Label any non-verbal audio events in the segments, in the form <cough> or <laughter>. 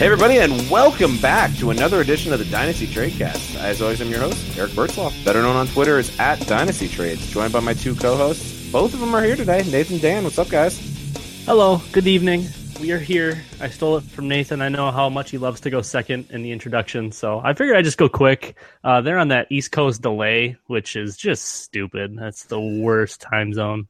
Hey, everybody, and welcome back to another edition of the Dynasty Tradecast. As always, I'm your host, Eric Burtzlaff, better known on Twitter as at Dynasty Trades, joined by my two co-hosts. Both of them are here today. Nathan, Dan, what's up, guys? Hello, good evening. We are here. I stole it from Nathan. I know how much he loves to go second in the introduction, so I figured I'd just go quick. Uh, they're on that East Coast delay, which is just stupid. That's the worst time zone.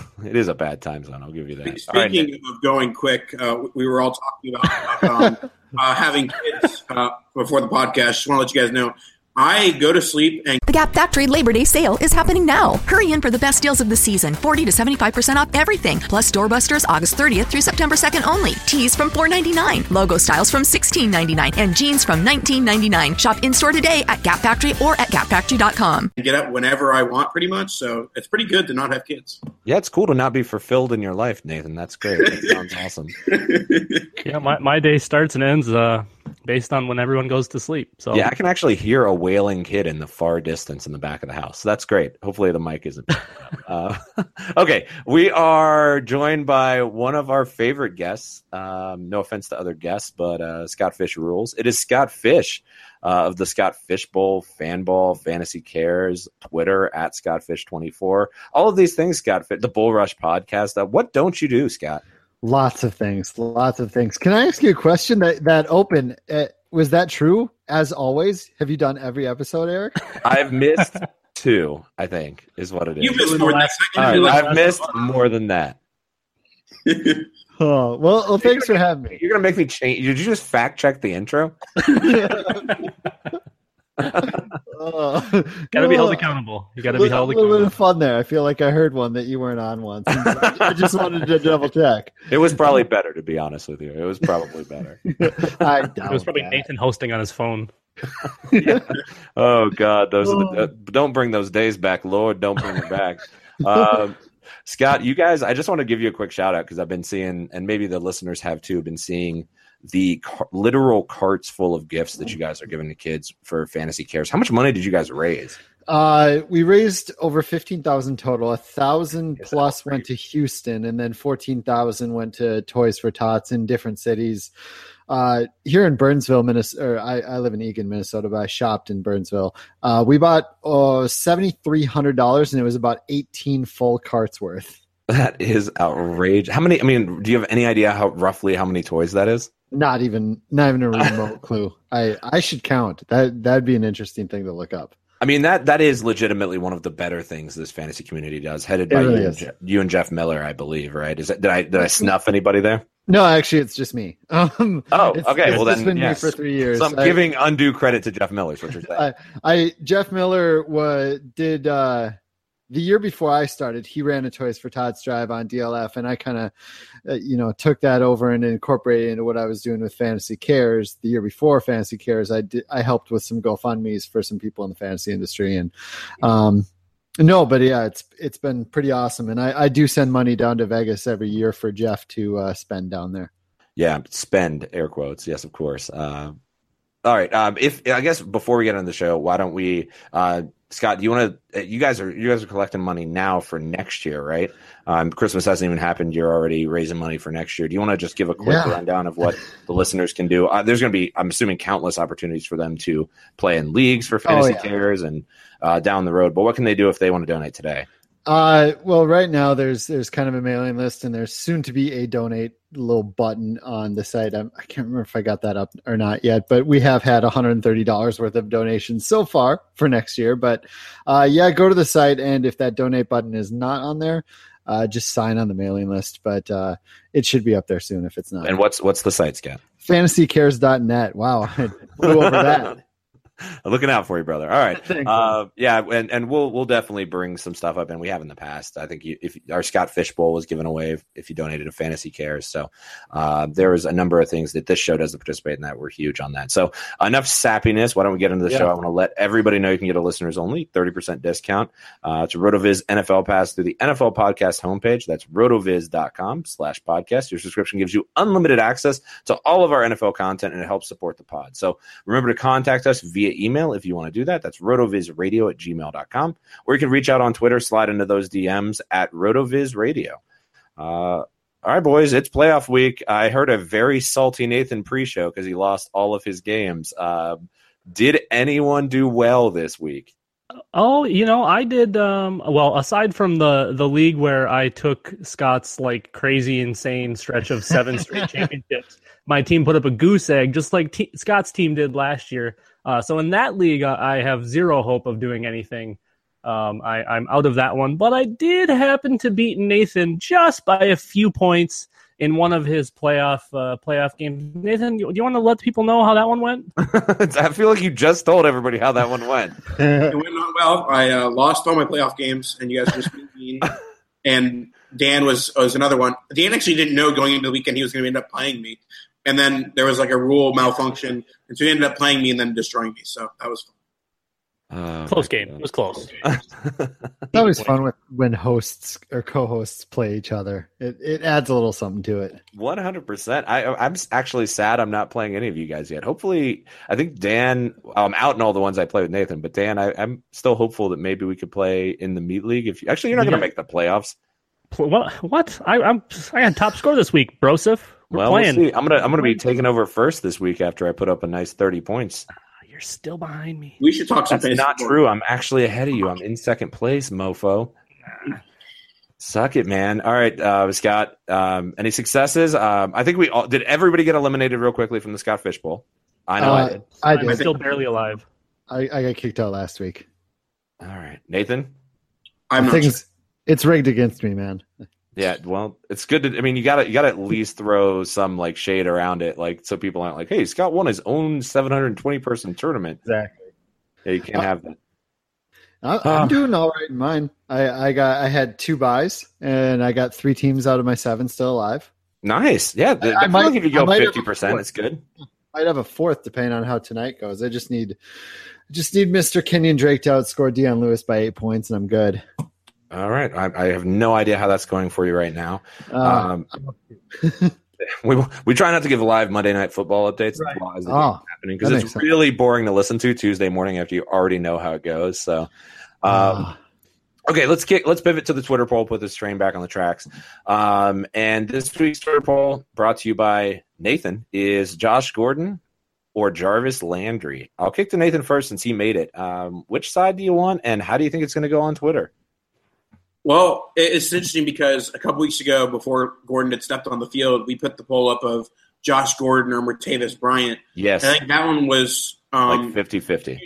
<laughs> It is a bad time zone. I'll give you that. All right, Speaking of going quick, uh, we were all talking about <laughs> um, uh, having kids uh, before the podcast. Just want to let you guys know, I go to sleep and The Gap Factory Labor Day sale is happening now. Hurry in for the best deals of the season 40 to 75% off everything, plus doorbusters August 30th through September 2nd only. Tees from $4.99, logo styles from $16.99, and jeans from $19.99. Shop in store today at Gap Factory or at gapfactory.com. get up whenever I want, pretty much. So it's pretty good to not have kids. Yeah, it's cool to not be fulfilled in your life, Nathan. That's great. That sounds awesome. <laughs> Yeah, my, my day starts and ends uh, based on when everyone goes to sleep. So Yeah, I can actually hear a wailing kid in the far distance in the back of the house. So that's great. Hopefully the mic isn't. <laughs> uh, <laughs> okay, we are joined by one of our favorite guests. Um, no offense to other guests, but uh, Scott Fish rules. It is Scott Fish uh, of the Scott Fish Bowl, Fanball, Fantasy Cares, Twitter at Scott Fish twenty four. All of these things, Scott Fish, the Bull Rush podcast. Uh, what don't you do, Scott? Lots of things. Lots of things. Can I ask you a question? That that open uh, was that true? As always, have you done every episode, Eric? <laughs> I've missed two. I think is what it is. You missed more than that. All right, I've missed more than that. <laughs> Oh well. Well, thanks for having me. You're gonna make me change. Did you just fact check the intro? <laughs> Oh, <laughs> gotta be held accountable. You gotta be little, held a little bit accountable. of fun there. I feel like I heard one that you weren't on once. <laughs> I just wanted to double check. It was probably better, to be honest with you. It was probably better. <laughs> I doubt It doubt was probably that. Nathan hosting on his phone. Oh God, those are the, uh, don't bring those days back, Lord. Don't bring them back. Um, Scott, you guys, I just want to give you a quick shout out because I've been seeing, and maybe the listeners have too, been seeing the car- literal carts full of gifts that you guys are giving to kids for fantasy cares. How much money did you guys raise? Uh, we raised over fifteen thousand total. A thousand plus went to Houston, and then fourteen thousand went to Toys for Tots in different cities. Uh, here in Burnsville, Minnesota, I, I live in Eagan, Minnesota, but I shopped in Burnsville. Uh, we bought uh, seventy three hundred dollars, and it was about eighteen full carts worth. That is outrageous. How many? I mean, do you have any idea how roughly how many toys that is? Not even, not even a remote <laughs> clue. I I should count. That that'd be an interesting thing to look up. I mean that that is legitimately one of the better things this fantasy community does, headed by really you, and. Je- you and Jeff Miller, I believe. Right? Is that did I did I snuff anybody there? No, actually, it's just me. <laughs> Um, Oh, it's- okay. it's Well, then, been yes. me for three years. So I'm I- giving undue credit to Jeff Miller. Is what you're <laughs> saying? I, I Jeff Miller was did uh the year before I started, he ran a Toys for Tots drive on DLF, and I kind of, uh, you know, took that over and incorporated into what I was doing with Fantasy Cares. The year before Fantasy Cares, I did I helped with some GoFundmes for some people in the fantasy industry, and um, no, but yeah, it's it's been pretty awesome, and I, I do send money down to Vegas every year for Jeff to uh, spend down there. Yeah, spend air quotes. Yes, of course. Uh, all right. Um, if I guess before we get on the show, why don't we, uh, Scott? Do you want to? You guys are you guys are collecting money now for next year, right? Um, Christmas hasn't even happened. You're already raising money for next year. Do you want to just give a quick Yeah. rundown of what <laughs> the listeners can do? Uh, there's going to be, I'm assuming, countless opportunities for them to play in leagues for fantasy yeah. cares and uh, down the road. But what can they do if they want to donate today? Uh, well, right now there's there's kind of a mailing list, and there's soon to be a donate little button on the site. I'm, I can't remember if I got that up or not yet, but we have had 130 dollars worth of donations so far for next year. But uh, yeah, go to the site, and if that donate button is not on there, uh, just sign on the mailing list. But uh, it should be up there soon if it's not. And what's what's the site, Scott? FantasyCares.net. Wow, <laughs> I flew over that. <laughs> <laughs> Looking out for you, brother. All right. <laughs> Uh, yeah, and, and we'll we'll definitely bring some stuff up, and we have in the past. I think you, if our Scott Fishbowl was given away if, if you donated to Fantasy Cares, so uh, there was a number of things that this show doesn't participate in that. We're huge on that. So enough sappiness. Why don't we get into the Yeah. show? I want to let everybody know you can get a listeners only thirty percent discount uh, to Rotoviz NFL Pass through the NFL Podcast homepage. That's rotoviz.com slash podcast. Your subscription gives you unlimited access to all of our NFL content, and it helps support the pod. So Remember to contact us via email if you want to do that. That's rotovizradio at gmail.com. Or you can reach out on Twitter, slide into those DMs at rotovizradio. Uh, all right, boys, it's playoff week. I heard a very salty Nathan pre show because he lost all of his games. Uh, did anyone do well this week? Oh, you know, I did. Um, well, aside from the the league where I took Scott's like crazy, insane stretch of seven straight <laughs> championships, my team put up a goose egg, just like t- Scott's team did last year. Uh, so in that league, I have zero hope of doing anything. Um, I, I'm out of that one, but I did happen to beat Nathan just by a few points in one of his playoff uh, playoff games. Nathan, do you want to let people know how that one went? <laughs> I feel like you just told everybody how that one went. <laughs> It went not well. I uh, lost all my playoff games, and you guys were just mean. <laughs> And Dan was was another one. Dan actually didn't know going into the weekend he was going to end up playing me, and then there was like a rule malfunction, and so he ended up playing me and then destroying me. So that was fun. Oh, Close game. God. It was close. <laughs> It's always fun with, when hosts or co-hosts play each other. It it adds a little something to it. One hundred percent. I I'm actually sad I'm not playing any of you guys yet. Hopefully, I think Dan. I'm out in all the ones I play with Nathan, but Dan, I, I'm still hopeful that maybe we could play in the meat league. If you, actually, you're not going to make the playoffs. Pl- What? What? I, I'm. I got top score this week, Broseph. We're well, playing. we'll see. I'm gonna I'm gonna be taking over first this week after I put up a nice thirty points. You're still behind me. We should talk some That's fantasy not football. true. I'm actually ahead of you. I'm in second place, mofo. Suck it, man. All right, uh, Scott. Um, any successes? Um, I think we all did. Everybody get eliminated real quickly from the Scott Fish Bowl. I know I Uh, did. I I'm did. still barely alive. I, I got kicked out last week. All right, Nathan. I'm not sure. It's rigged against me, man. Yeah, well, it's good to. I mean, you got to you got to at least throw some like shade around it, like so people aren't like, "Hey, Scott won his own 720 person tournament." Exactly. Yeah, you can't uh, have that. I. I'm ah. doing all right in mine. I, I got I had two buys and I got three teams out of my seven still alive. Nice. Yeah, th- I I, feel might- like if you go might 50, percent it's good. I'd have a fourth depending on how tonight goes. I just need I just need Mr. Kenyon Drake to outscore Dion Lewis by eight points and I'm good. All right, I, I have no idea how that's going for you right now. Uh, Um, <laughs> we we try not to give live Monday night football updates Right. as Oh, happening because it's sense. really boring to listen to Tuesday morning after you already know how it goes. So, um, Ah. okay, let's kick. Let's pivot to the Twitter poll. Put this train back on the tracks. Um, and this week's Twitter poll, brought to you by Nathan, is Josh Gordon or Jarvis Landry. I'll kick to Nathan first since he made it. Um, which side do you want, and how do you think it's going to go on Twitter? Well, it's interesting because a couple weeks ago, before Gordon had stepped on the field, we put the poll up of Josh Gordon or Martavis Bryant. Yes, And I think that one was um, like 50-50.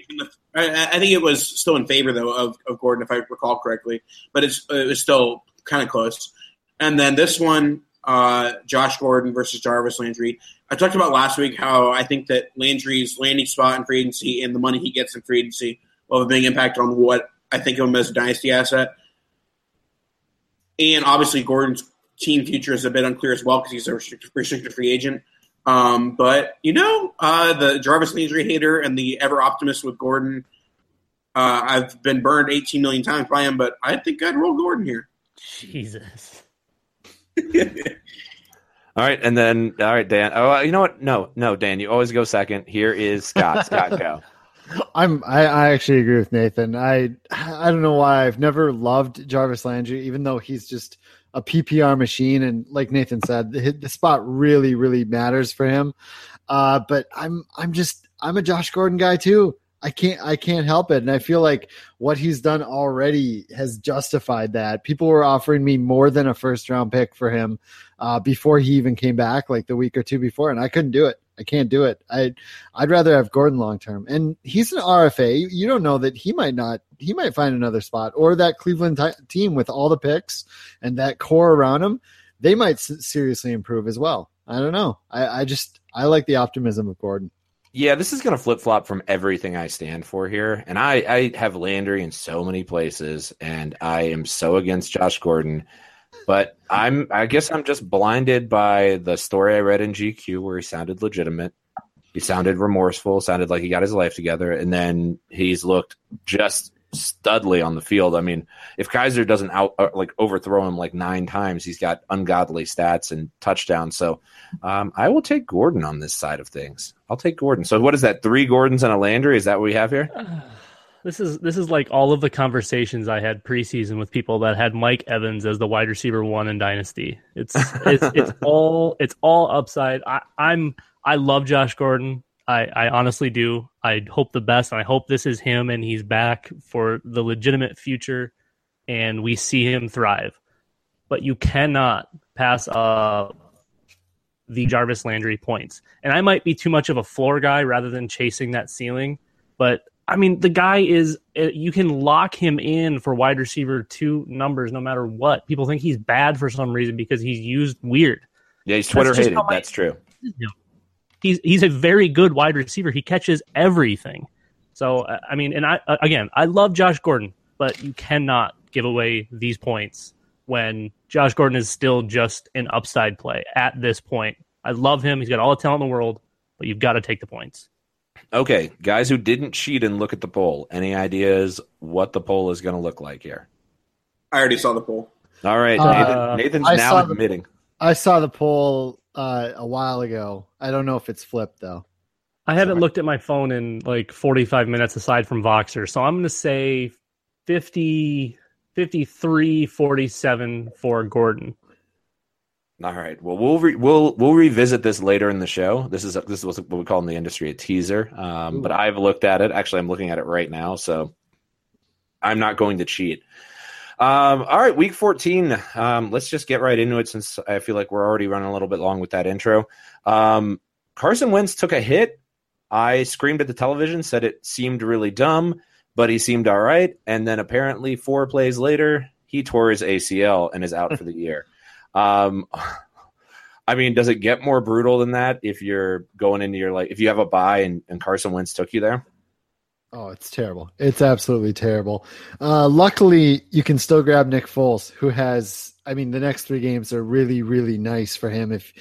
I, I think it was still in favor though of, of Gordon, if I recall correctly, but it's it was still kind of close. And then this one, uh, Josh Gordon versus Jarvis Landry. I talked about last week how I think that Landry's landing spot in free agency and the money he gets in free agency will have a big impact on what I think of him as a dynasty asset. And obviously, Gordon's team future is a bit unclear as well because he's a restricted, restricted free agent. Um, but you know, uh, the Jarvis Landry hater and the ever optimist with Gordon. Uh, I've been burned 18 million times by him, but I think I'd roll Gordon here. Jesus. <laughs> All right, and then all right, Dan. Oh, you know what? No, no, Dan. You always go second. Here is Scott. Scott, go. <laughs> I'm I, I actually agree with Nathan. I I don't know why I've never loved Jarvis Landry, even though he's just a PPR machine, and like Nathan said, the, the spot really really matters for him. Uh, but I'm I'm just I'm a Josh Gordon guy too. I can't I can't help it, and I feel like what he's done already has justified that. People were offering me more than a first round pick for him uh, before he even came back, like the week or two before, and I couldn't do it. I can't do it. I I'd rather have Gordon long term, and he's an RFA. You- don't know that he might not. He might find another spot, or that Cleveland t- team with all the picks and that core around him, they might s- seriously improve as well. I don't know. I, I just I like the optimism of Gordon. Yeah, this is going to flip flop from everything I stand for here, and I I have Landry in so many places, and I am so against Josh Gordon. But I'm I guess I'm just blinded by the story I read in GQ where he sounded legitimate. He sounded remorseful, sounded like he got his life together, and then he's looked just studly on the field. I mean, if Kizer doesn't out uh, like overthrow him like nine times, he's got ungodly stats and touchdowns. So um, I will take Gordon on this side of things. I'll take Gordon. So what is that? Three Gordons and a Landry? Is that what we have here? <sighs> This is this is like all of the conversations I had preseason with people that had Mike Evans as the wide receiver one in Dynasty. It's it's, it's <laughs> all it's all upside. I, I'm I love Josh Gordon. I, I honestly do. I hope the best, and I hope this is him and he's back for the legitimate future, and we see him thrive. But you cannot pass up the Jarvis Landry points. And I might be too much of a floor guy rather than chasing that ceiling, but I mean, the guy is, uh, you can lock him in for wide receiver two numbers no matter what. People think he's bad for some reason because he's used weird. Yeah, he's Twitter hated. That's true. He's, he's a very good wide receiver. He catches everything. So, uh, I mean, and I, uh, again, I love Josh Gordon, but you cannot give away these points when Josh Gordon is still just an upside play at this point. I love him. He's got all the talent in the world, but you've got to take the points. Okay, guys who didn't cheat and look at the poll. Any ideas what the poll is going to look like here? I already saw the poll. All right, Uh, Nathan, Nathan's I now saw the- admitting. I saw the poll uh, a while ago. I don't know if it's flipped though. I haven't Sorry. looked at my phone in like 45 minutes aside from Voxer. So I'm going to say 50, 53, 47 for Gordon. All right. Well, we'll re- we'll we'll revisit this later in the show. This is a, this is what we call in the industry a teaser. Um, but I've looked at it. Actually, I'm looking at it right now, so I'm not going to cheat. Um, all right, week 14. Um, let's just get right into it since I feel like we're already running a little bit long with that intro. Um, Carson Wentz took a hit. I screamed at the television, said it seemed really dumb, but he seemed all right. And then apparently, four plays later, he tore his ACL and is out for the <laughs> year. Um, <laughs> I mean, does it get more brutal than that if you're going into your like if you have a buy and, and Carson Wentz took you there? Oh, it's terrible. It's absolutely terrible. Uh, luckily, you can still grab Nick Foles, who has. I mean, the next three games are really, really nice for him. If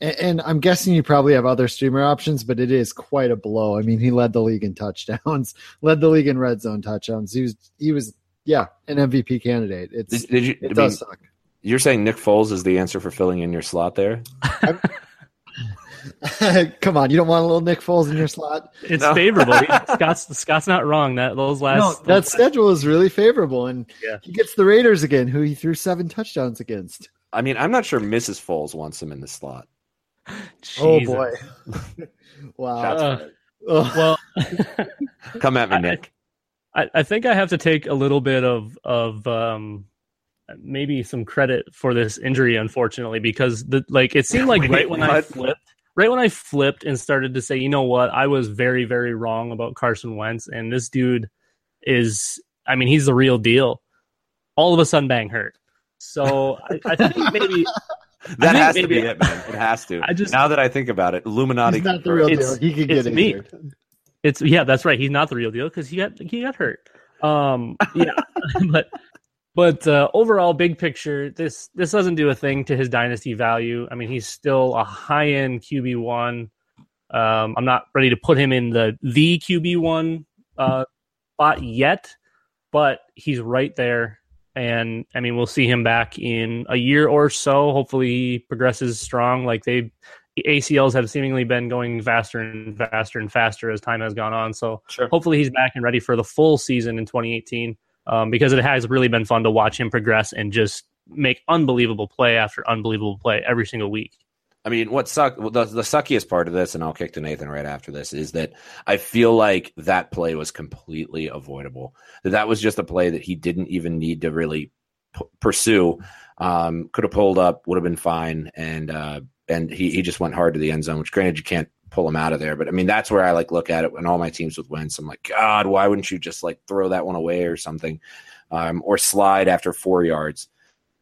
and, and I'm guessing you probably have other streamer options, but it is quite a blow. I mean, he led the league in touchdowns, <laughs> led the league in red zone touchdowns. He was, he was, yeah, an MVP candidate. It's Did, did you? it does mean, suck. You're saying Nick Foles is the answer for filling in your slot there? <laughs> Come on, you don't want a little Nick Foles in your slot? It's No. favorable. <laughs> Scott's Scott's not wrong. That those No, last that schedule is really favorable, and Yeah. he gets the Raiders again, who he threw seven touchdowns against. I mean, I'm not sure Mrs. Foles wants him in the slot. <laughs> Oh boy! wow. Uh, well, Come at me, Nick. I, I think I have to take a little bit of of um, maybe some credit for this injury, unfortunately, because the like it seemed like <laughs> Wait, right when I flipped, right when I flipped and started to say, you know what, I was very very wrong about Carson Wentz, and this dude is, I mean, he's the real deal. All of a sudden, bang hurt. So I, I think <laughs> maybe That think has to maybe- be it, man. It has to. I just- now that I think about it, Illuminati. He's not the real deal. He could it's get me. It's yeah, that's right. He's not the real deal because he got he got hurt. Um, yeah, <laughs> but but uh, overall, big picture, this this doesn't do a thing to his dynasty value. I mean, he's still a high end QB one. Um, I'm not ready to put him in the the QB one uh, spot yet, but he's right there. And I mean, we'll see him back in a year or so. Hopefully, he progresses strong. Like they ACLs have seemingly been going faster and faster and faster as time has gone on. So Sure. hopefully he's back and ready for the full season in 2018 um, because it has really been fun to watch him progress and just make unbelievable play after unbelievable play every single week. I mean, what suck the, the suckiest part of this, and I'll kick to Nathan right after this, is that I feel like that play was completely avoidable. That that was just a play that he didn't even need to really p- pursue. Um, could have pulled up, would have been fine, and uh, and he he just went hard to the end zone. Which, granted, you can't pull him out of there, but I mean, that's where I like look at it. When all my teams with Wentz, I'm like, God, why wouldn't you just like throw that one away or something, um, or slide after four yards?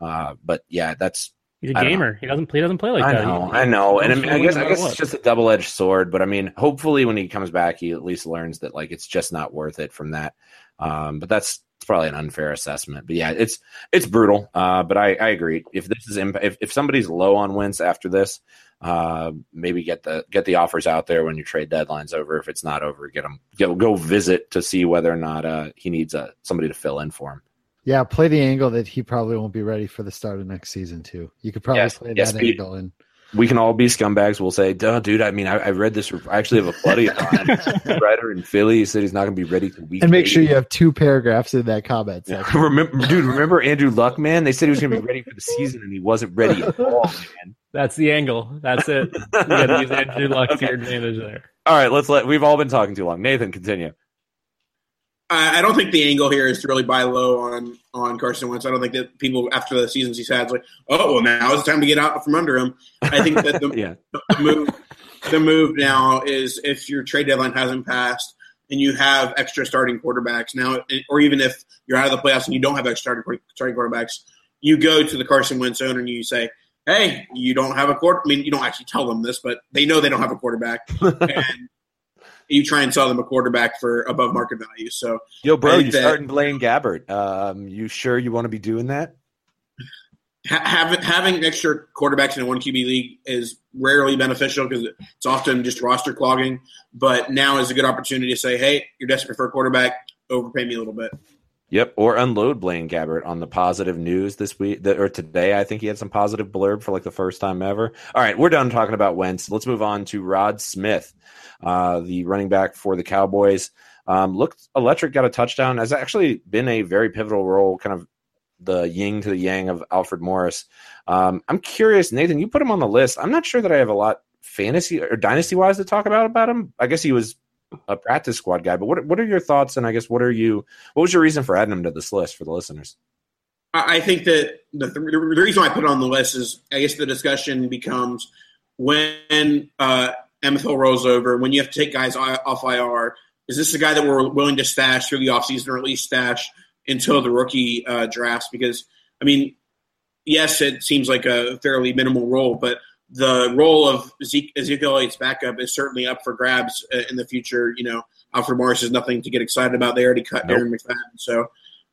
Uh, but yeah, that's He's a gamer. He doesn't play. Doesn't play like I that. know, I know, and I, mean, I guess I guess it's just a double edged sword. But I mean, hopefully, when he comes back, he at least learns that like it's just not worth it from that. Um, but that's it's probably an unfair assessment. But yeah, it's it's brutal. Uh, but I, I agree. If this is imp- if if somebody's low on Wentz after this, uh, maybe get the get the offers out there when your trade deadline's over. If it's not over, get him go, go visit to see whether or not uh, he needs uh, somebody to fill in for him. Yeah, play the angle that he probably won't be ready for the start of next season too. You could probably Yes, play yes, that angle and we can all be scumbags. We'll say, Duh, dude. I mean, I, I read this. I actually have a buddy of mine, writer in Philly. He said he's not going to be ready to week. and make eight. sure you have two paragraphs in that comment section. <laughs> remember, dude. Remember Andrew Luck, man? They said he was going to be ready for the season, and he wasn't ready at all, man. That's the angle. That's it. You got to use Andrew Luck to <laughs> your advantage there. All right, let's let. We've all been talking too long. Nathan, continue. I, I don't think the angle here is to really buy low on on Carson Wentz. I don't think that people after the seasons he's had is like, oh well, now it's time to get out from under him. I think that the, <laughs> Yeah, the move the move now is if your trade deadline hasn't passed and you have extra starting quarterbacks now, or even if you're out of the playoffs and you don't have extra starting starting quarterbacks, you go to the Carson Wentz owner and you say, "Hey, you don't have a quarter." I mean, you don't actually tell them this, but they know they don't have a quarterback, <laughs> and you try and sell them a quarterback for above market value. So yo, bro, you that- starting Blaine Gabbert? Um, you sure you want to be doing that? having having extra quarterbacks in a one QB league is rarely beneficial because it's often just roster clogging. But now is a good opportunity to say, "Hey, you're desperate for a quarterback. Overpay me a little bit." Yep, or unload Blaine Gabbert on the positive news this week or today. I think he had some positive blurb for like the first time ever. All right, we're done talking about Wentz. Let's move on to Rod Smith, uh, the running back for the Cowboys. Um, looked electric, got a touchdown. Has actually been a very pivotal role, kind of the yin to the yang of Alfred Morris. Um, I'm curious, Nathan. You put him on the list. I'm not sure that I have a lot fantasy or dynasty wise to talk about about him. I guess he was a practice squad guy, but what what are your thoughts? And I guess what are you what was your reason for adding him to this list for the listeners? I think that the, the reason I put on the list is I guess the discussion becomes when uh, MFL rolls over, when you have to take guys off IR, is this a guy that we're willing to stash through the offseason or at least stash until the rookie uh, drafts? Because, I mean, yes, it seems like a fairly minimal role, but the role of Zeke, Ezekiel Elliott's backup is certainly up for grabs uh, in the future. You know, Alfred Morris is nothing to get excited about. They already cut Nope. Darren McFadden. So,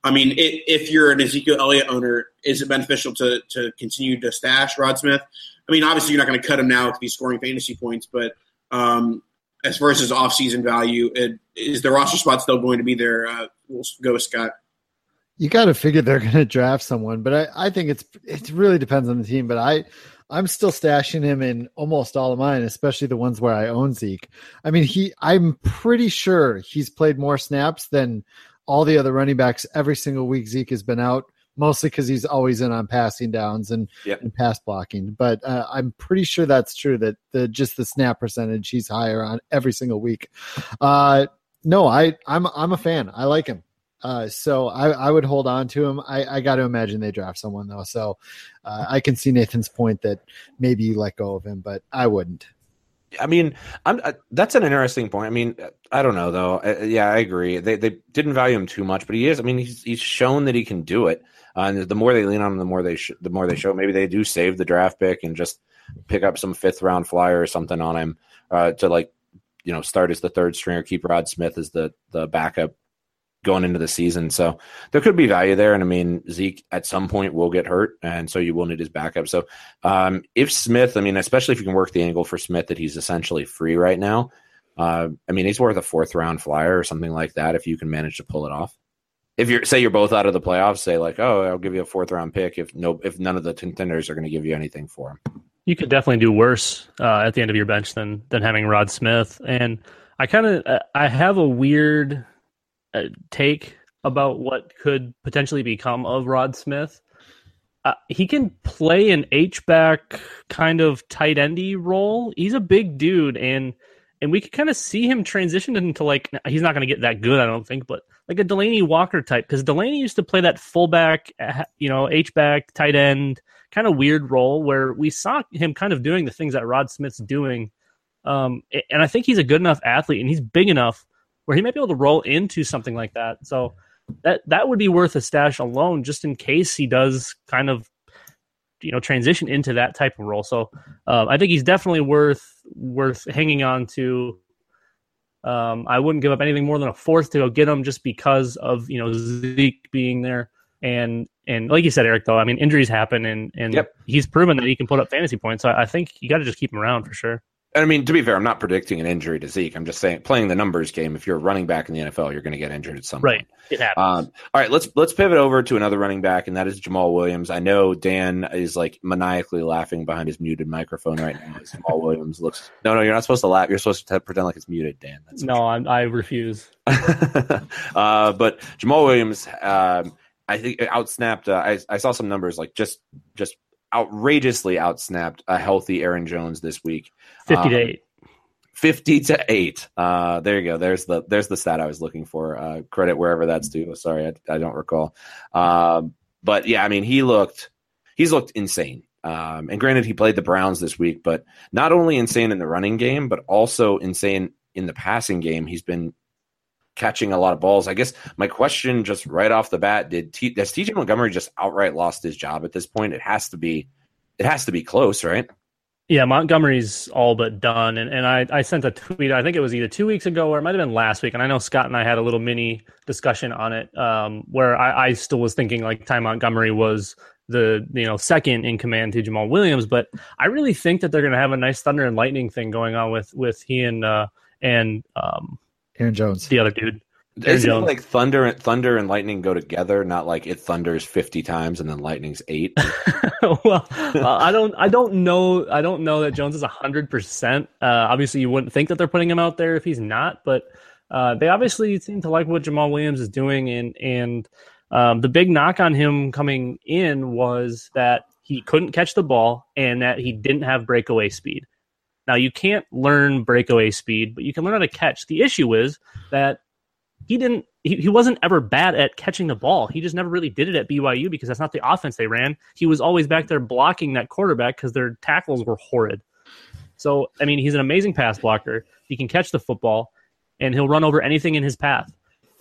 I mean, i if you're an Ezekiel Elliott owner, is it beneficial to to continue to stash Rod Smith? I mean, obviously, you're not going to cut him now if he's scoring fantasy points, but um, as far as his offseason value, it, is the roster spot still going to be there? Uh, we'll go with Scott. You got to figure they're going to draft someone, but I, I think it's it really depends on the team. But I I'm still stashing him in almost all of mine, especially the ones where I own Zeke. I mean, he I'm pretty sure he's played more snaps than all the other running backs every single week Zeke has been out, mostly because he's always in on passing downs and, Yep. and pass blocking. But uh, I'm pretty sure that's true that the just the snap percentage he's higher on every single week. Uh, no, I I'm I'm a fan. I like him. Uh, so I, I would hold on to him. I, I got to imagine they draft someone though. So uh, I can see Nathan's point that maybe you let go of him, but I wouldn't. I mean, I'm uh, that's an interesting point. I mean, I don't know though. Uh, yeah, I agree. They they didn't value him too much, but he is. I mean, he's he's shown that he can do it. Uh, and the more they lean on him, the more they sh- the more they show. Maybe they do save the draft pick and just pick up some fifth round flyer or something on him uh, to like you know start as the third stringer, keep Rod Smith as the the backup going into the season. So there could be value there. And I mean, Zeke at some point will get hurt, and so you will need his backup. So um, if Smith, I mean, especially if you can work the angle for Smith that he's essentially free right now. Uh, I mean, he's worth a fourth round flyer or something like that if you can manage to pull it off. If you're say you're both out of the playoffs, say like, oh, I'll give you a fourth round pick if no if none of the contenders are going to give you anything for him. you could definitely do worse uh, at the end of your bench than than having Rod Smith. And I kind of I have a weird take about what could potentially become of Rod Smith. Uh, he can play an H back kind of tight endy role. He's a big dude, and and we could kind of see him transition into like he's not going to get that good, I don't think, but like a Delanie Walker type because Delaney used to play that fullback, uh, you know, H back tight end kind of weird role where we saw him kind of doing the things that Rod Smith's doing. Um, and I think he's a good enough athlete and he's big enough where he might be able to roll into something like that. So that that would be worth a stash alone, just in case he does kind of you know transition into that type of role. So um, I think he's definitely worth worth hanging on to. Um, I wouldn't give up anything more than a fourth to go get him just because of you know Zeke being there. And and like you said, Eric, though, I mean injuries happen, and and Yep. he's proven that he can put up fantasy points. So I, I think you got to just keep him around for sure. I mean, to be fair, I'm not predicting an injury to Zeke. I'm just saying, playing the numbers game. If you're a running back in the NFL, you're going to get injured at some Right, point. it happens. Um, all right, let's let's pivot over to another running back, and that is Jamaal Williams. I know Dan is like maniacally laughing behind his muted microphone right now. <laughs> Jamaal Williams looks. No, no, you're not supposed to laugh. You're supposed to pretend like it's muted, Dan. That's no, I'm, I refuse. <laughs> uh, but Jamaal Williams, um, I think outsnapped. Uh, I, I saw some numbers like just just outrageously outsnapped a healthy Aaron Jones this week. Fifty to Um, eight. 50 to 8 uh there you go. There's the there's the stat i was looking for. Uh credit wherever that's due. Sorry i, I don't recall. Um but yeah i mean he looked he's looked insane. Um and granted he played the browns this week but not only insane in the running game but also insane in the passing game. He's been catching a lot of balls i guess my question just right off the bat did T, has tj montgomery just outright lost his job at this point it has to be it has to be close right Yeah, Montgomery's all but done. And, and I, I sent a tweet, I think it was either two weeks ago or it might have been last week. And I know Scott and I had a little mini discussion on it um, where I, I still was thinking like Ty Montgomery was the you know second in command to Jamaal Williams. But I really think that they're going to have a nice thunder and lightning thing going on with with he and uh, and um, Aaron Jones. the other dude. Aaron Isn't it Jones. like thunder and thunder and lightning go together? Not like it thunders fifty times and then lightning's eight. <laughs> well, uh, I don't, I don't know, I don't know that Jones is hundred percent. Uh, obviously, you wouldn't think that they're putting him out there if he's not, but uh, they obviously seem to like what Jamaal Williams is doing, and and um, the big knock on him coming in was that he couldn't catch the ball and that he didn't have breakaway speed. Now you can't learn breakaway speed, but you can learn how to catch. The issue is that he didn't he, he wasn't ever bad at catching the ball. He just never really did it at BYU because that's not the offense they ran. He was always back there blocking that quarterback because their tackles were horrid. So I mean, he's an amazing pass blocker. He can catch the football, and he'll run over anything in his path.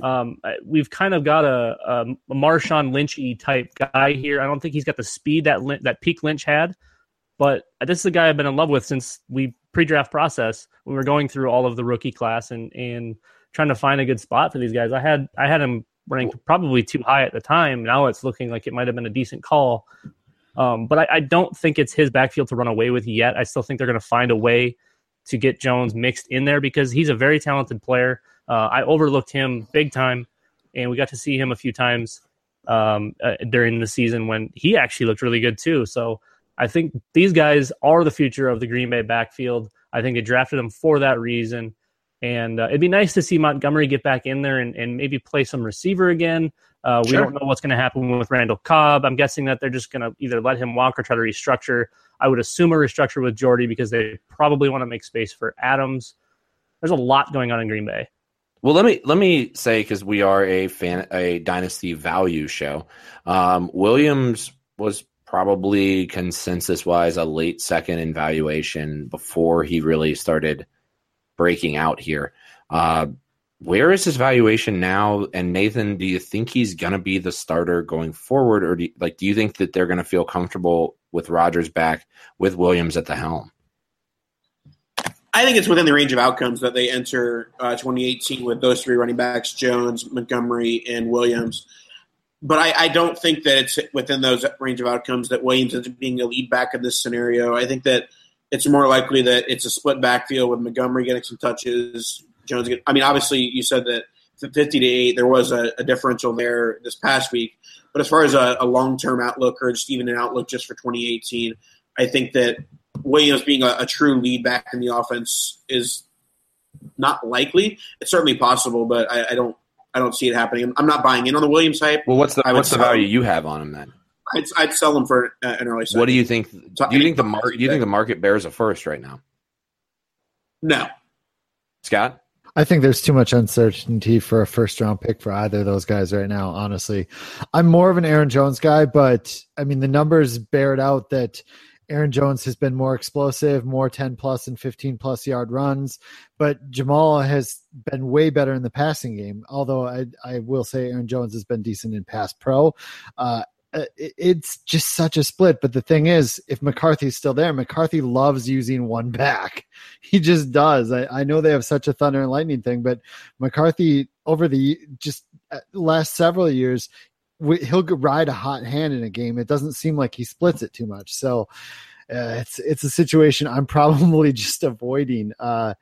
Um, we've kind of got a, a, Marshawn Lynchy type guy here. I don't think he's got the speed that that Peak Lynch had, but this is a guy I've been in love with since we pre-draft process we were going through all of the rookie class and and trying to find a good spot for these guys. I had I had him ranked probably too high at the time. Now it's looking like it might have been a decent call. Um, but I, I don't think it's his backfield to run away with yet. I still think they're going to find a way to get Jones mixed in there because he's a very talented player. Uh, I overlooked him big time, and we got to see him a few times um, uh, during the season when he actually looked really good too. So I think these guys are the future of the Green Bay backfield. I think they drafted them for that reason. And uh, it'd be nice to see Montgomery get back in there and, and maybe play some receiver again. Uh, we Sure. don't know what's going to happen with Randall Cobb. I'm guessing that they're just going to either let him walk or try to restructure. I would assume a restructure with Jordy because they probably want to make space for Adams. There's a lot going on in Green Bay. Well, let me let me say because we are a fan a dynasty value show. Um, Williams was probably consensus wise a late second in valuation before he really started breaking out here. Uh, where is his valuation now? And Nathan, do you think he's going to be the starter going forward, or do you, like do you think that they're going to feel comfortable with Rodgers back with Williams at the helm? I think it's within the range of outcomes that they enter uh, 2018 with those three running backs: Jones, Montgomery, and Williams. But I, I don't think that it's within those range of outcomes that Williams up being a lead back in this scenario. I think that it's more likely that it's a split backfield with Montgomery getting some touches. Jones, get, I mean, obviously you said that 50 to eight, there was a, a differential there this past week. But as far as a, a long term outlook or just even an outlook just for 2018, I think that Williams being a, a true lead back in the offense is not likely. It's certainly possible, but I, I don't. I don't see it happening. I'm not buying in on the Williams hype. Well, what's the I would what's the sell- value you have on him then? I'd, I'd sell them for uh, an early. Second. What do you think? Do So, I you think the mar- do you think the market bears a first right now, No, Scott? I think there's too much uncertainty for a first round pick for either of those guys right now, honestly. I'm more of an Aaron Jones guy, but I mean, the numbers bear it out that Aaron Jones has been more explosive, more 10 plus and 15 plus yard runs, but Jamaal has been way better in the passing game. Although I, I will say Aaron Jones has been decent in pass pro. Uh, it's just such a split. But the thing is, if McCarthy's still there, McCarthy loves using one back. <laughs> He just does. I, I know they have such a thunder and lightning thing, but McCarthy over the just uh, last several years, he'll ride a hot hand in a game. It doesn't seem like he splits it too much. So uh, it's it's a situation I'm <laughs> probably just avoiding. Uh,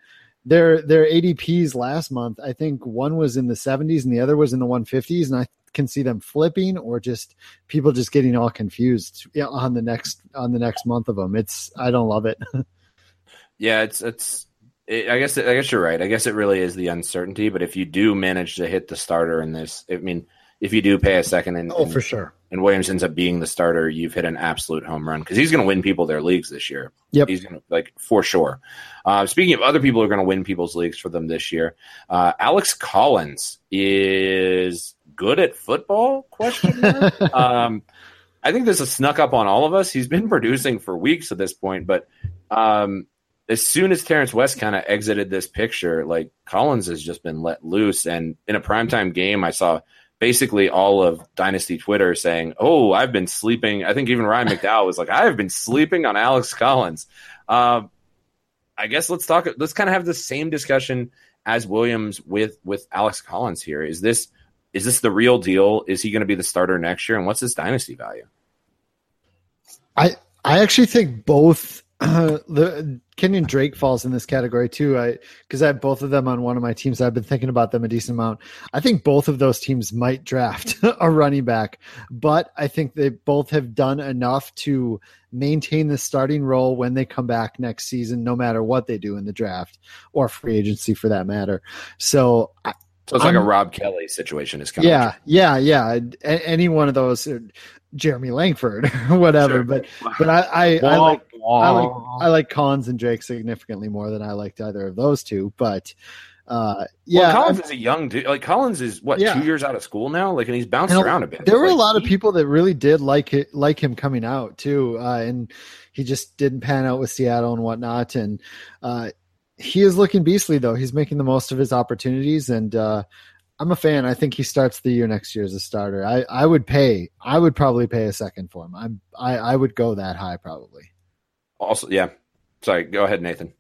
their their ADPs last month, I think one was in the 70s and the other was in the 150s, and I can see them flipping or just people just getting all confused on the next on the next month of them. It's I don't love it. <laughs> Yeah, it's it's. It, I guess I guess you're right. I guess it really is the uncertainty. But if you do manage to hit the starter in this, I mean, if you do pay a second and, oh and, sure. and Williams ends up being the starter, you've hit an absolute home run because he's going to win people their leagues this year. Yep. he's going to like for sure. Uh, speaking of other people who are going to win people's leagues for them this year, uh, Alex Collins is good at football? Question <laughs> um, I think this has snuck up on all of us. He's been producing for weeks at this point, but um, as soon as Terrance West kind of exited this picture, like Collins has just been let loose. And in a primetime game, I saw basically all of Dynasty Twitter saying, "Oh, I've been sleeping." I think even Ryan <laughs> McDowell was like, "I have been sleeping on Alex Collins." Um, I guess let's talk. Let's kind of have the same discussion as Williams with with Alex Collins here. Is this is this the real deal? Is he going to be the starter next year? And what's his dynasty value? I I actually think both uh, <clears throat> the Kenyon Drake falls in this category too. I because I have both of them on one of my teams. I've been thinking about them a decent amount. I think both of those teams might draft <laughs> a running back, but I think they both have done enough to maintain the starting role when they come back next season, no matter what they do in the draft or free agency for that matter. So I, So it's like a I'm- Rob Kelley situation. Is kind yeah, yeah, yeah. A- any one of those, uh, Jeremy Langford or <laughs> whatever. Sure. But but I I, I like I like I like Collins and Drake significantly more than I liked either of those two. But uh, yeah, well, Collins I- is a young dude. Like Collins is what Yeah. two years out of school now. Like, and he's bounced And around a bit. there were a lot of people that really did like it, like him coming out too, uh, and he just didn't pan out with Seattle and whatnot. And uh, he is looking beastly though. He's making the most of his opportunities, and uh, I'm a fan. I think he starts the year next year as a starter. I, I would pay. I would probably pay a second for him. I'm I, I would go that high probably. Also, yeah. Sorry, go ahead, Nathan.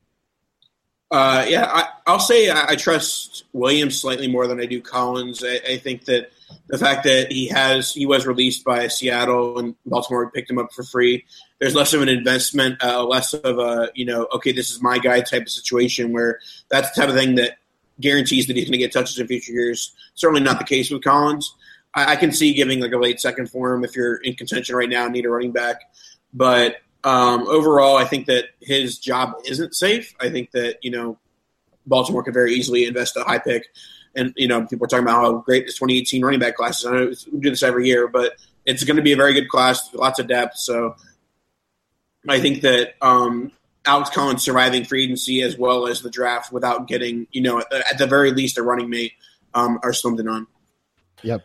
Uh, yeah, I, I'll say I, I trust Williams slightly more than I do Collins. I, I think that the fact that he has he was released by Seattle and Baltimore picked him up for free. There's less of an investment, uh, less of a you know, okay, this is my guy type of situation where that's the type of thing that guarantees that he's going to get touches in future years. Certainly not the case with Collins. I, I can see giving like a late second for him if you're in contention right now and need a running back, but Um, overall, I think that his job isn't safe. I think that you know Baltimore could very easily invest a high pick, and you know people are talking about how great this 2018 running back class is. I know we do this every year, but it's going to be a very good class, lots of depth. So I think that um, Alex Collins surviving free agency as well as the draft without getting you know at the very least a running mate um, are slim to none. Yep.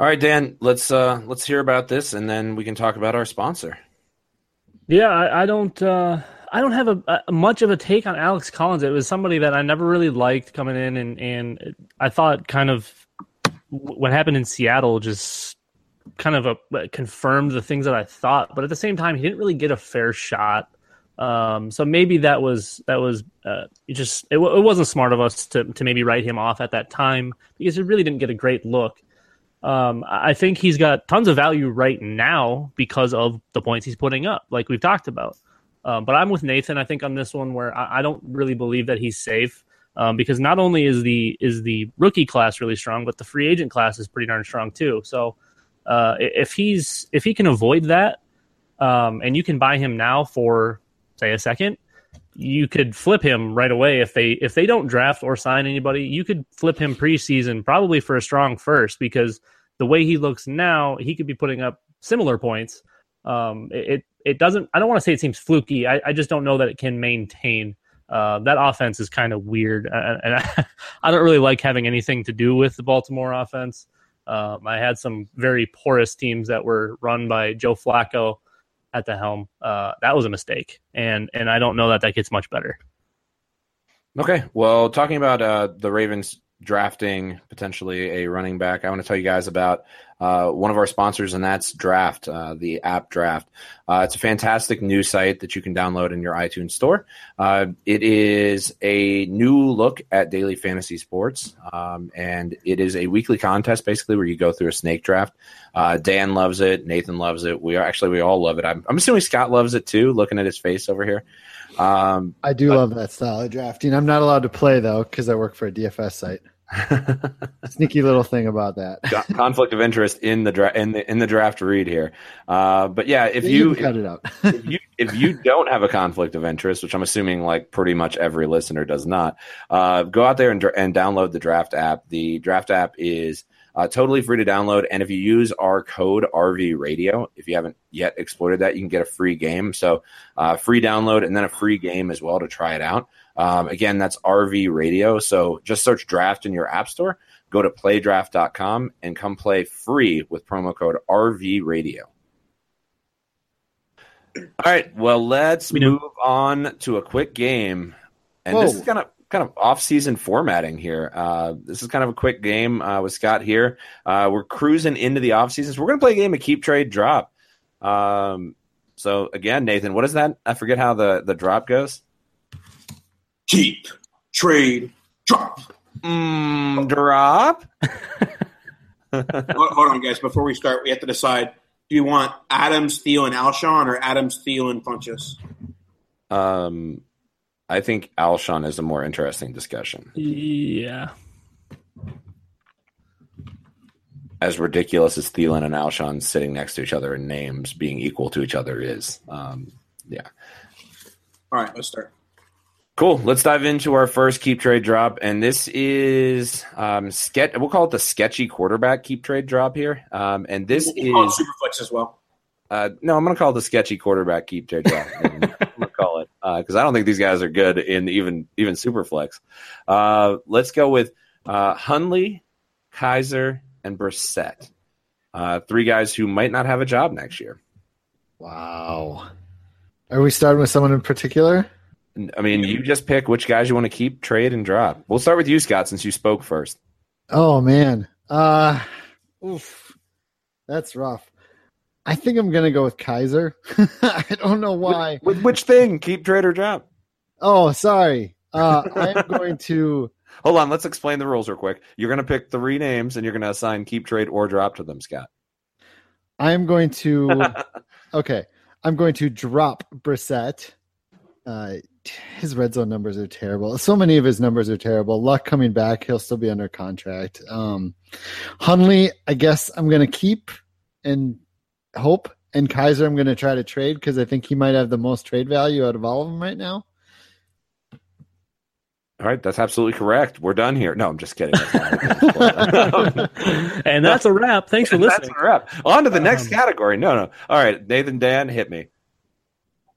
All right, Dan, let's uh let's hear about this and then we can talk about our sponsor. Yeah, I, I don't. Uh, I don't have a, a, much of a take on Alex Collins. It was somebody that I never really liked coming in, and and I thought kind of what happened in Seattle just kind of a, confirmed the things that I thought. But at the same time, he didn't really get a fair shot. Um, so maybe that was that was uh, just it, it wasn't smart of us to to maybe write him off at that time because he really didn't get a great look. Um, I think he's got tons of value right now because of the points he's putting up, like we've talked about. Um, but I'm with Nathan. I think on this one where I, I don't really believe that he's safe um, because not only is the is the rookie class really strong, but the free agent class is pretty darn strong too. So uh, if he's if he can avoid that, um, and you can buy him now for say a second, you could flip him right away if they if they don't draft or sign anybody. You could flip him preseason probably for a strong first because the way he looks now, he could be putting up similar points. Um, it it doesn't. I don't want to say it seems fluky. I, I just don't know that it can maintain. Uh, that offense is kind of weird, and I, <laughs> I, don't really like having anything to do with the Baltimore offense. Um, I had some very porous teams that were run by Joe Flacco at the helm. Uh, that was a mistake, and and I don't know that that gets much better. Okay, well, talking about uh, the Ravens drafting potentially a running back, I want to tell you guys about uh, one of our sponsors, and that's Draft, uh, the app Draft. Uh, it's a fantastic new site that you can download in your iTunes store. Uh, it is a new look at daily fantasy sports, um, and it is a weekly contest basically where you go through a snake draft. Uh, Dan loves it, Nathan loves it. We are, actually we all love it. I'm, I'm assuming Scott loves it too. Looking at his face over here. Um, I do but, love that style of drafting. I'm not allowed to play though because I work for a DFS site. <laughs> Sneaky little thing about that. Conflict of interest in the draft in the in the draft read here. Uh, but yeah, if you, you cut it out, <laughs> if you if you don't have a conflict of interest, which I'm assuming like pretty much every listener does not, uh, go out there and and download the draft app. The draft app is uh, totally free to download. And if you use our code RV Radio, if you haven't yet exploited that, you can get a free game. So, uh, free download and then a free game as well to try it out. Um, again, that's RV Radio. So just search draft in your app store, go to playdraft.com and come play free with promo code RV Radio. All right. Well, let's move on to a quick game. And Whoa. this is kind of kind of off-season formatting here. Uh, this is kind of a quick game uh, with Scott here. Uh, we're cruising into the off season. So we're going to play a game of keep, trade, drop. Um, so again, Nathan, what is that? I forget how the the drop goes keep, trade, drop. Mm, drop. hold, on, guys. Before we start, we have to decide: Do you want Adams, Thielen, and Alshon, or Adams, Thielen, and Funchess? Um, I think Alshon is a more interesting discussion. Yeah. As ridiculous as Thielen and Alshon sitting next to each other and names being equal to each other is, um, yeah. All right, let's start. Cool. Let's dive into our first keep trade drop, and this is um, sketch. We'll call it the sketchy quarterback keep trade drop here. Um, and this we'll is superflex as well. Uh, no, I'm going to call it the sketchy quarterback keep trade drop. <laughs> I'm going to call it because uh, I don't think these guys are good in even even superflex. Uh, let's go with uh, Hundley, Kizer, and Brissett. Uh, three guys who might not have a job next year. Wow. Are we starting with someone in particular? I mean, you just pick which guys you want to keep, trade, and drop. We'll start with you, Scott, since you spoke first. Oh man, uh, oof, that's rough. I think I'm gonna go with Kizer. <laughs> I don't know why. With, with, which thing? Keep, trade, or drop? Oh, sorry. Uh, I'm going to. <laughs> Hold on. Let's explain the rules real quick. You're gonna pick three names, and you're gonna assign keep, trade, or drop to them, Scott. I'm going to. <laughs> okay, I'm going to drop Brissett. Uh, his red zone numbers are terrible. So many of his numbers are terrible. Luck coming back, he'll still be under contract. Um, Hundley, I guess I'm going to keep and hope and Kizer, I'm going to try to trade because I think he might have the most trade value out of all of them right now. All right, that's absolutely correct. We're done here. No, I'm just kidding. <laughs> and that's a wrap. Thanks for <laughs> That's listening. a wrap. On to the next Um, category. No, no. All right, Nathan, Dan, hit me.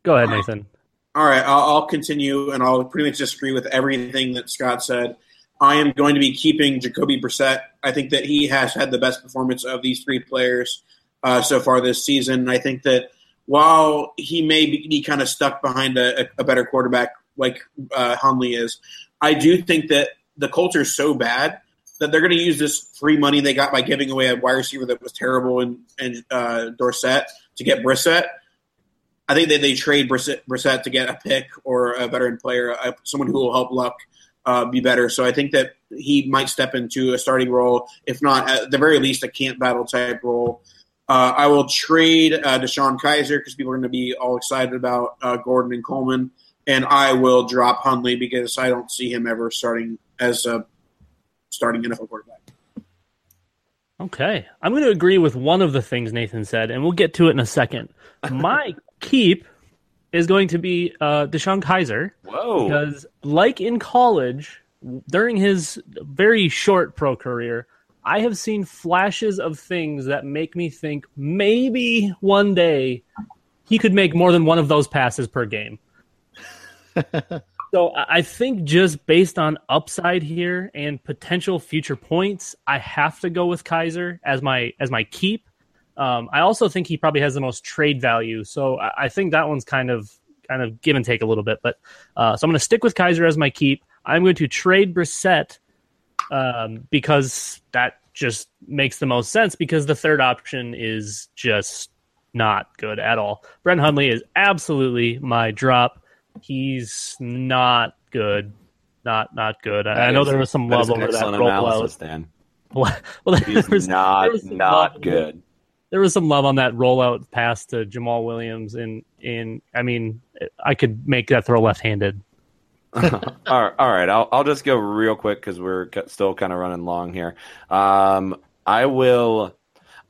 Go ahead, Nathan. All right, I'll, I'll continue, and I'll pretty much disagree with everything that Scott said. I am going to be keeping Jacoby Brissett. I think that he has had the best performance of these three players uh, so far this season. I think that while he may be, kind of stuck behind a, a better quarterback like uh, is, I do think that the Colts are so bad that they're going to use this free money they got by giving away a wide receiver that was terrible and, and uh, Dorsett to get Brissett. I think that they trade Brissett, Brissett to get a pick or a veteran player, uh, someone who will help Luck uh, be better. So I think that he might step into a starting role, if not at the very least a camp battle type role. Uh, I will trade uh, Deshone Kizer because people are going to be all excited about uh, Gordon and Coleman, and I will drop Hundley because I don't see him ever starting as a starting NFL quarterback. Okay. I'm going to agree with one of the things Nathan said, and we'll get to it in a second. <laughs> My keep is going to be uh, Deshone Kizer Whoa. because, like in college, during his very short pro career, I have seen flashes of things that make me think maybe one day he could make more than one of those passes per game. <laughs> So I I think just based on upside here and potential future points, I have to go with Kizer as my as my keep. Um, I also think he probably has the most trade value, so I, I think that one's kind of kind of give and take a little bit. But uh, so I'm going to stick with Kizer as my keep. I'm going to trade Brissett um, because that just makes the most sense. Because the third option is just not good at all. Brett Hundley is absolutely my drop. He's not good. Not not good. I, I know is- there was some love over that analysis, Dan. <laughs> well, there He's was, not there was not good. There was some love on that rollout pass to Jamaal Williams, and in I mean, I could make that throw left-handed. <laughs> all right, all right. I'll I'll just go real quick because we're still kind of running long here. Um, I will.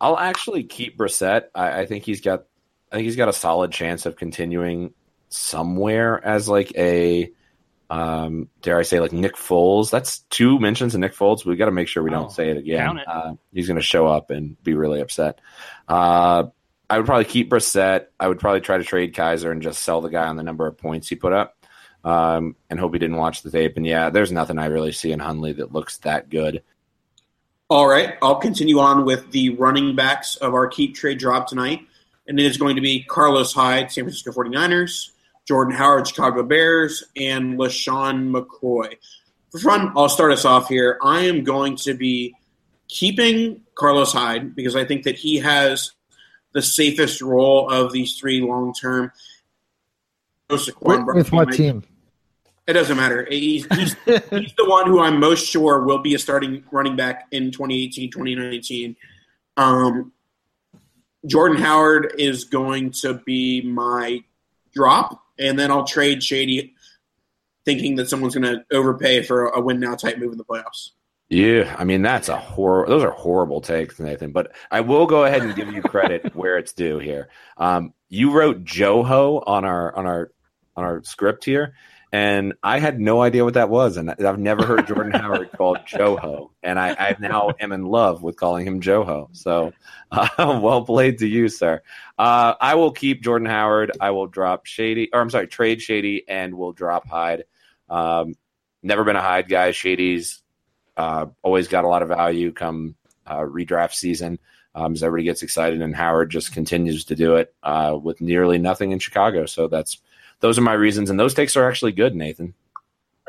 I'll actually keep Brissett. I, I think he's got. I think he's got a solid chance of continuing somewhere as like a. Um, dare I say like Nick Foles? That's two mentions of Nick Foles. We got to make sure we Oh, don't say it again. it. Uh, he's going to show up and be really upset. Uh, I would probably keep Brissett. I would probably try to trade Kizer and just sell the guy on the number of points he put up um, and hope he didn't watch the tape. And yeah, there's nothing I really see in Hundley that looks that good. All right, I'll continue on with the running backs of our keep trade drop tonight. And it is going to be Carlos Hyde, San Francisco 49ers, Jordan Howard, Chicago Bears, and LeSean McCoy. For fun, I'll start us off here. I am going to be keeping Carlos Hyde because I think that he has the safest role of these three long term. With, with what team? It doesn't matter. He's, he's, <laughs> he's the one who I'm most sure will be a starting running back in 2018, 2019. Um, Jordan Howard is going to be my drop, and then I'll trade Shady, thinking that someone's going to overpay for a win now type move in the playoffs. Yeah, I mean that's a horror. Those are horrible takes, Nathan. But I will go ahead and give you credit <laughs> where it's due here. Um, you wrote Joho on our on our on our script here, and I had no idea what that was, and I've never heard Jordan <laughs> Howard called Joho, and I, I now am in love with calling him Joho. So, uh, <laughs> well played to you, sir. Uh, I will keep Jordan Howard. I will drop Shady, or I'm sorry, trade Shady, and we'll drop Hyde. Um, never been a Hyde guy. Shady's uh, always got a lot of value come uh, redraft season um, as everybody gets excited, and Howard just continues to do it uh, with nearly nothing in Chicago. So that's those are my reasons, and those takes are actually good, Nathan.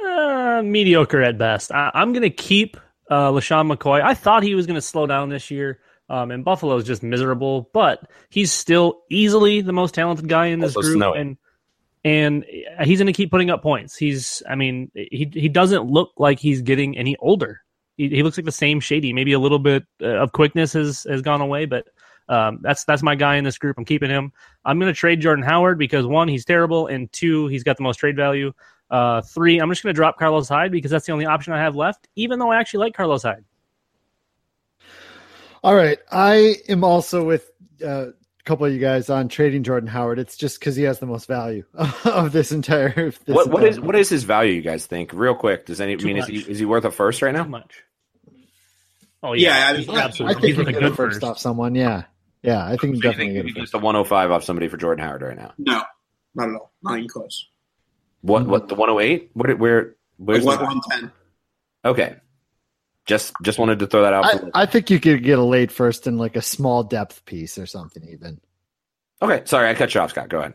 Uh, mediocre at best. I, I'm going to keep uh, LeSean McCoy. I thought he was going to slow down this year, um, and Buffalo is just miserable, but he's still easily the most talented guy in this Also group. snowy. And and he's going to keep putting up points. He's, I mean, he he doesn't look like he's getting any older. He, he looks like the same shady. Maybe a little bit uh, of quickness has has gone away, but um, that's that's my guy in this group. I'm keeping him. I'm going to trade Jordan Howard because one, he's terrible, and two, he's got the most trade value. Uh, three, I'm just going to drop Carlos Hyde because that's the only option I have left. Even though I actually like Carlos Hyde. All right. I am also with uh, a couple of you guys on trading Jordan Howard. It's just because he has the most value <laughs> of this entire. This What what entire- is what is his value? You guys think real quick? Does any Too mean is he is he worth a first right Too now? much. Oh Yeah, yeah, I mean, he's I- I absolutely. think He's you worth can a a good first first. off someone. Yeah, yeah. I think you So you think you a could just a 105 off somebody for Jordan Howard right now? No, not at all. Not even close. What what the 108? Where? where where's Like one ten. okay? Just just wanted to throw that out. I, I think you could get a late first and like a small depth piece or something even. okay, sorry, I cut you off, Scott. Go ahead.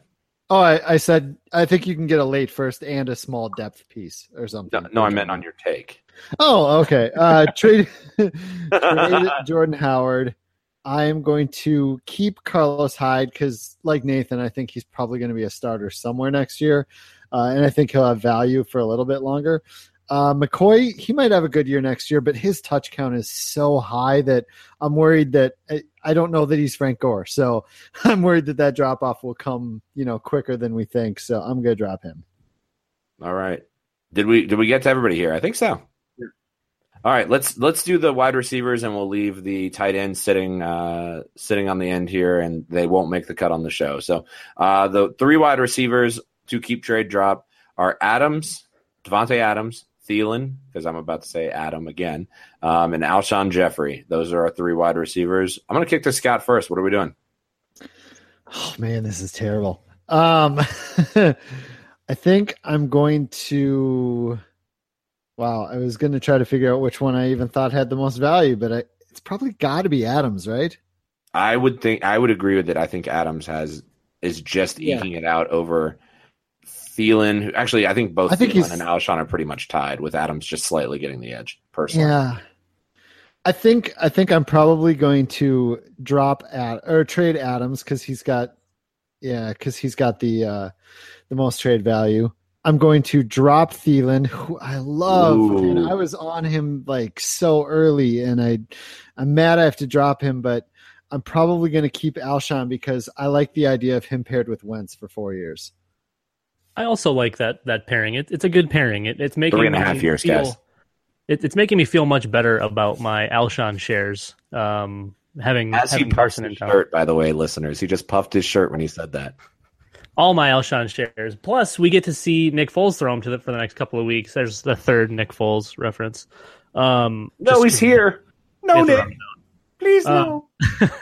Oh, I, I said I think you can get a late first and a small depth piece or something. No, no I meant on your take. Oh, okay. Uh, <laughs> trade, <laughs> trade Jordan Howard. I am going to keep Carlos Hyde because, like Nathan, I think he's probably going to be a starter somewhere next year, uh, and I think he'll have value for a little bit longer. Uh, McCoy, he might have a good year next year, but his touch count is so high that I'm worried that I, I don't know that he's Frank Gore. So <laughs> I'm worried that that drop off will come, you know, quicker than we think. So I'm going to drop him. All right. Did we did we get to everybody here? I think so. All right, let's let's do the wide receivers and we'll leave the tight end sitting uh sitting on the end here and they won't make the cut on the show. So uh the three wide receivers to keep trade drop are Adams, Davante Adams, Thielen, because I'm about to say Adam again, um, and Alshon Jeffery. Those are our three wide receivers. I'm gonna kick to Scott first. What are we doing? Oh man, this is terrible. Um, <laughs> I think I'm going to. Wow, I was going to try to figure out which one I even thought had the most value, but I, it's probably got to be Adams, right? I would think I would agree with it. I think Adams has is just Yeah. eking it out over Thielen. Actually, I think both I think Thielen and Alshon are pretty much tied, with Adams just slightly getting the edge. Personally, Yeah. I think I think I'm probably going to drop at or trade Adams because he's got yeah because he's got the uh the most trade value. I'm going to drop Thielen, who I love, and I was on him like so early, and I I'm mad I have to drop him, but I'm probably going to keep Alshon because I like the idea of him paired with Wentz for four years. I also like that that pairing. It, it's a good pairing. It, it's making Three and a me years, feel, guys. It, it's making me feel much better about my Alshon shares. Um, having as he having puffs Carson his in shirt, by the way, listeners, he just puffed his shirt when he said that. All my Alshon shares. Plus, we get to see Nick Foles throw him to the, for the next couple of weeks. There's the third Nick Foles reference. Um, No, he's here. No, Nick, please no.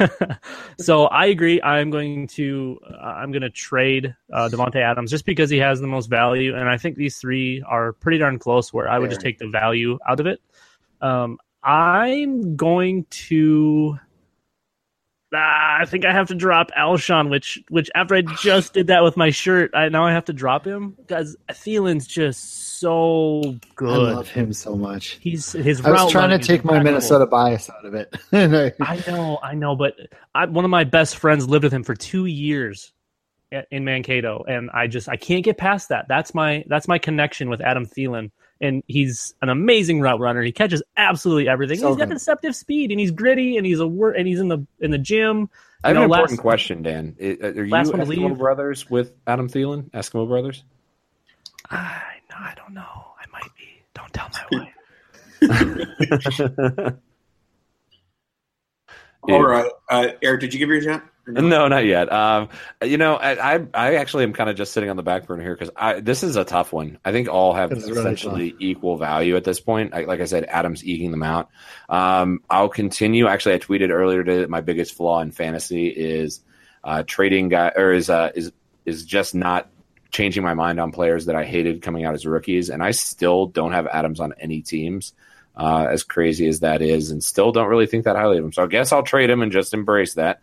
<laughs> so I agree. I'm going to uh, I'm going to trade uh, Davante Adams just because he has the most value, and I think these three are pretty darn close. Where I would just take the value out of it. Um, I'm going to. Ah, I think I have to drop Alshon, which which after I just did that with my shirt, I now I have to drop him because Thielen's just so good. I love him so much. He's his. I was trying to take my. Minnesota bias out of it. <laughs> I- I know, I know, but I, one of my best friends lived with him for two years in Mankato, and I just I can't get past that. That's my that's my connection with Adam Thielen, and he's an amazing route runner. He catches absolutely everything. So he's got deceptive speed, and he's gritty, and he's a wor- and he's in the in the gym. I have you an know, important last- question, Dan. Uh, Are you last one to Eskimo leave. brothers with Adam Thielen? Eskimo brothers? I no, I don't know. I might be. Don't tell my <laughs> wife. <laughs> All right, uh, Eric, did you give your shot? No? <laughs> No, not yet. Um, you know, I I, I actually am kind of just sitting on the back burner here because I this is a tough one. I think all have It's really essentially equal value at this point. I, like I said, Adam's eking them out. Um, I'll continue. Actually, I tweeted earlier today that my biggest flaw in fantasy is uh, trading guy or is uh, is is just not changing my mind on players that I hated coming out as rookies, and I still don't have Adams on any teams. Uh, as crazy as that is, and still don't really think that highly of him. So I guess I'll trade him and just embrace that.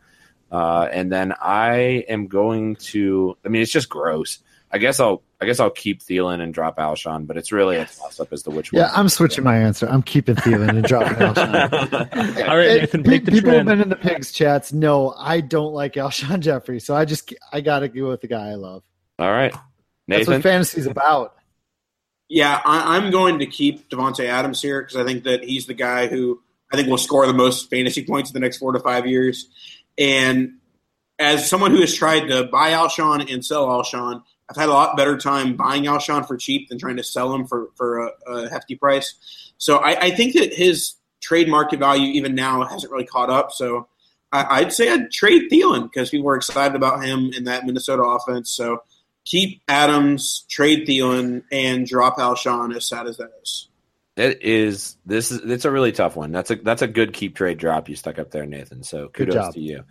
Uh, and then I am going to. I mean, it's just gross. I guess I'll. I guess I'll keep Thielen and drop Alshon, but it's really a toss up as to which yeah, one. Yeah, I'm switching my answer. I'm keeping Thielen and dropping <laughs> Alshon. All right, It- Nathan, pe- break the people have been in the pigs chats. No, I don't like Alshon <laughs> Jeffrey, so I just I got to go with the guy I love. All right, That's what fantasy's about. Yeah, I, I'm going to keep Davante Adams here because I think that he's the guy who I think will score the most fantasy points in the next four to five years. And as someone who has tried to buy Alshon and sell Alshon, I've had a lot better time buying Alshon for cheap than trying to sell him for for a, a hefty price. So I, I think that his trade market value even now hasn't really caught up. So I, I'd say I'd trade Thielen because people were excited about him in that Minnesota offense. So keep Adams, trade Thielen, and drop Alshon. As sad as that is. It is this is it's a really tough one. That's a that's a good keep trade drop you stuck up there, Nathan. So kudos to you.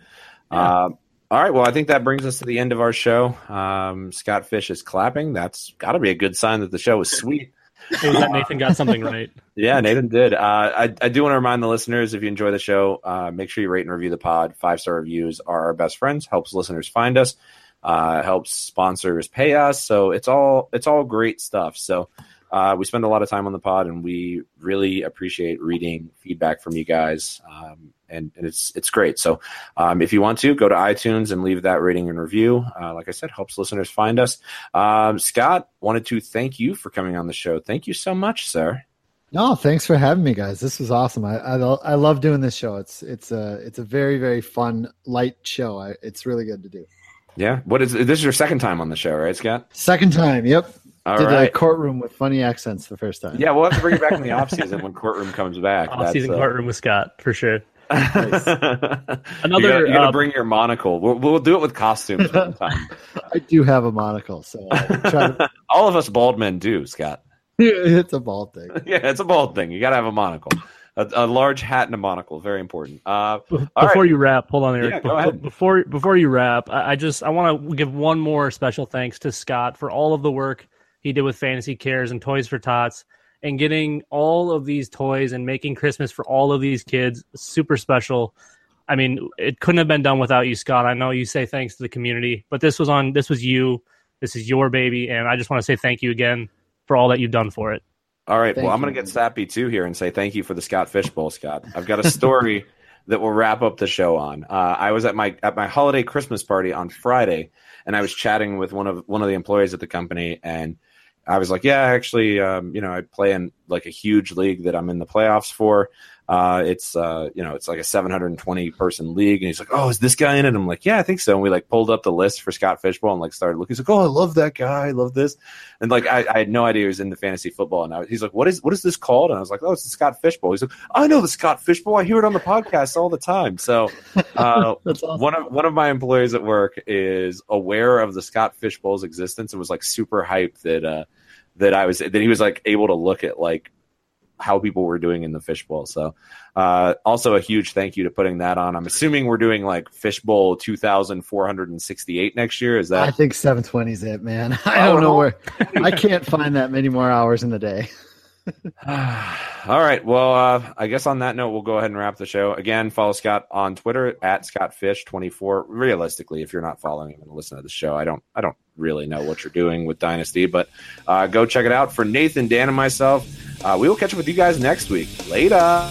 Yeah. Um, all right, well, I think that brings us to the end of our show. Um, Scott Fish is clapping. That's got to be a good sign that the show was sweet. <laughs> It was that Nathan got something right. Yeah, Nathan did. Uh, I, I do want to remind the listeners if you enjoy the show, uh, make sure you rate and review the pod. Five star reviews are our best friends. Helps listeners find us. Uh, helps sponsors pay us. So it's all it's all great stuff. So uh, we spend a lot of time on the pod, and we really appreciate reading feedback from you guys. Um, and, and it's it's great. So um, if you want to go to iTunes and leave that rating and review, uh, like I said, helps listeners find us. Um, Scott wanted to thank you for coming on the show. Thank you so much, sir. No, thanks for having me, guys. This was awesome. I I, I love doing this show. It's it's a it's a very very fun light show. I, it's really good to do. Yeah. What is this is your second time on the show, right, Scott? Second time. Yep. All Did a courtroom with funny accents the first time. Yeah, we'll have to bring it back in the <laughs> off season when courtroom comes back. Off season uh, courtroom with Scott for sure. <laughs> Another, Another, you gotta, you gotta uh, bring your monocle. We'll, we'll do it with costumes one <laughs> time. I do have a monocle, so try to, All of us bald men do, Scott. it's a bald thing. Yeah, it's a bald thing. You gotta have a monocle. A, a large hat and a monocle, very important. Uh, Before right. you wrap, hold on, Eric. Yeah, go Before- ahead. Before before you wrap, I, I just I want to give one more special thanks to Scott for all of the work he did with Fantasy Cares and Toys for Tots and getting all of these toys and making Christmas for all of these kids super special. I mean, it couldn't have been done without you, Scott. I know you say thanks to the community, but this was on this was you. This is your baby, and I just want to say thank you again for all that you've done for it. All right. Thank well, I'm going to get sappy too here and say thank you for the Scott Fishbowl, Scott. I've got a story <laughs> that we'll wrap up the show on. Uh, I was at my at my holiday Christmas party on Friday, and I was chatting with one of one of the employees at the company, and I was like, "Yeah, actually, um, you know, I play in like a huge league that I'm in the playoffs for. Uh, it's uh, you know, it's like a 720 person league." And he's like, "Oh, is this guy in it?" I'm like, "Yeah, I think so." And we like pulled up the list for Scott Fishbowl and like started looking. He's like, "Oh, I love that guy. I love this." And like I, I had no idea he was in the fantasy football. And I, he's like, "What is what is this called?" And I was like, "Oh, it's the Scott Fishbowl." He's like, "I know the Scott Fishbowl. I hear it on the podcast all the time." So <laughs> uh, awesome. one of one of my employees at work is aware of the Scott Fishbowl's existence and was like super hyped that uh, that I was that he was like able to look at like how people were doing in the fishbowl. So uh, also a huge thank you to putting that on. I'm assuming we're doing like fishbowl 2468 next year. Is that? I think 720 is it, man. <laughs> I Oh, don't know where. I can't find that many more hours in the day. <sighs> All right. Well, uh, I guess on that note, we'll go ahead and wrap the show. Again, follow Scott on Twitter at ScottFish24. Realistically, if you're not following him and listen to the show, I don't, I don't really know what you're doing with Dynasty, but uh, go check it out. For Nathan, Dan, and myself, uh, we will catch up with you guys next week. Later.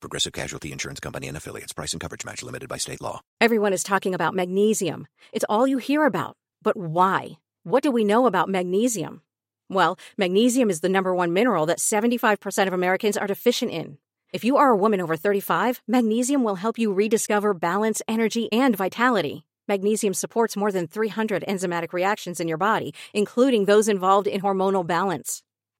Progressive Casualty Insurance Company and affiliates. Price and coverage match limited by state law. Everyone is talking about magnesium. It's all you hear about. But why? What do we know about magnesium? Well, magnesium is the number one mineral that 75% of Americans are deficient in. If you are a woman over 35, magnesium will help you rediscover balance, energy, and vitality. Magnesium supports more than 300 enzymatic reactions in your body, including those involved in hormonal balance.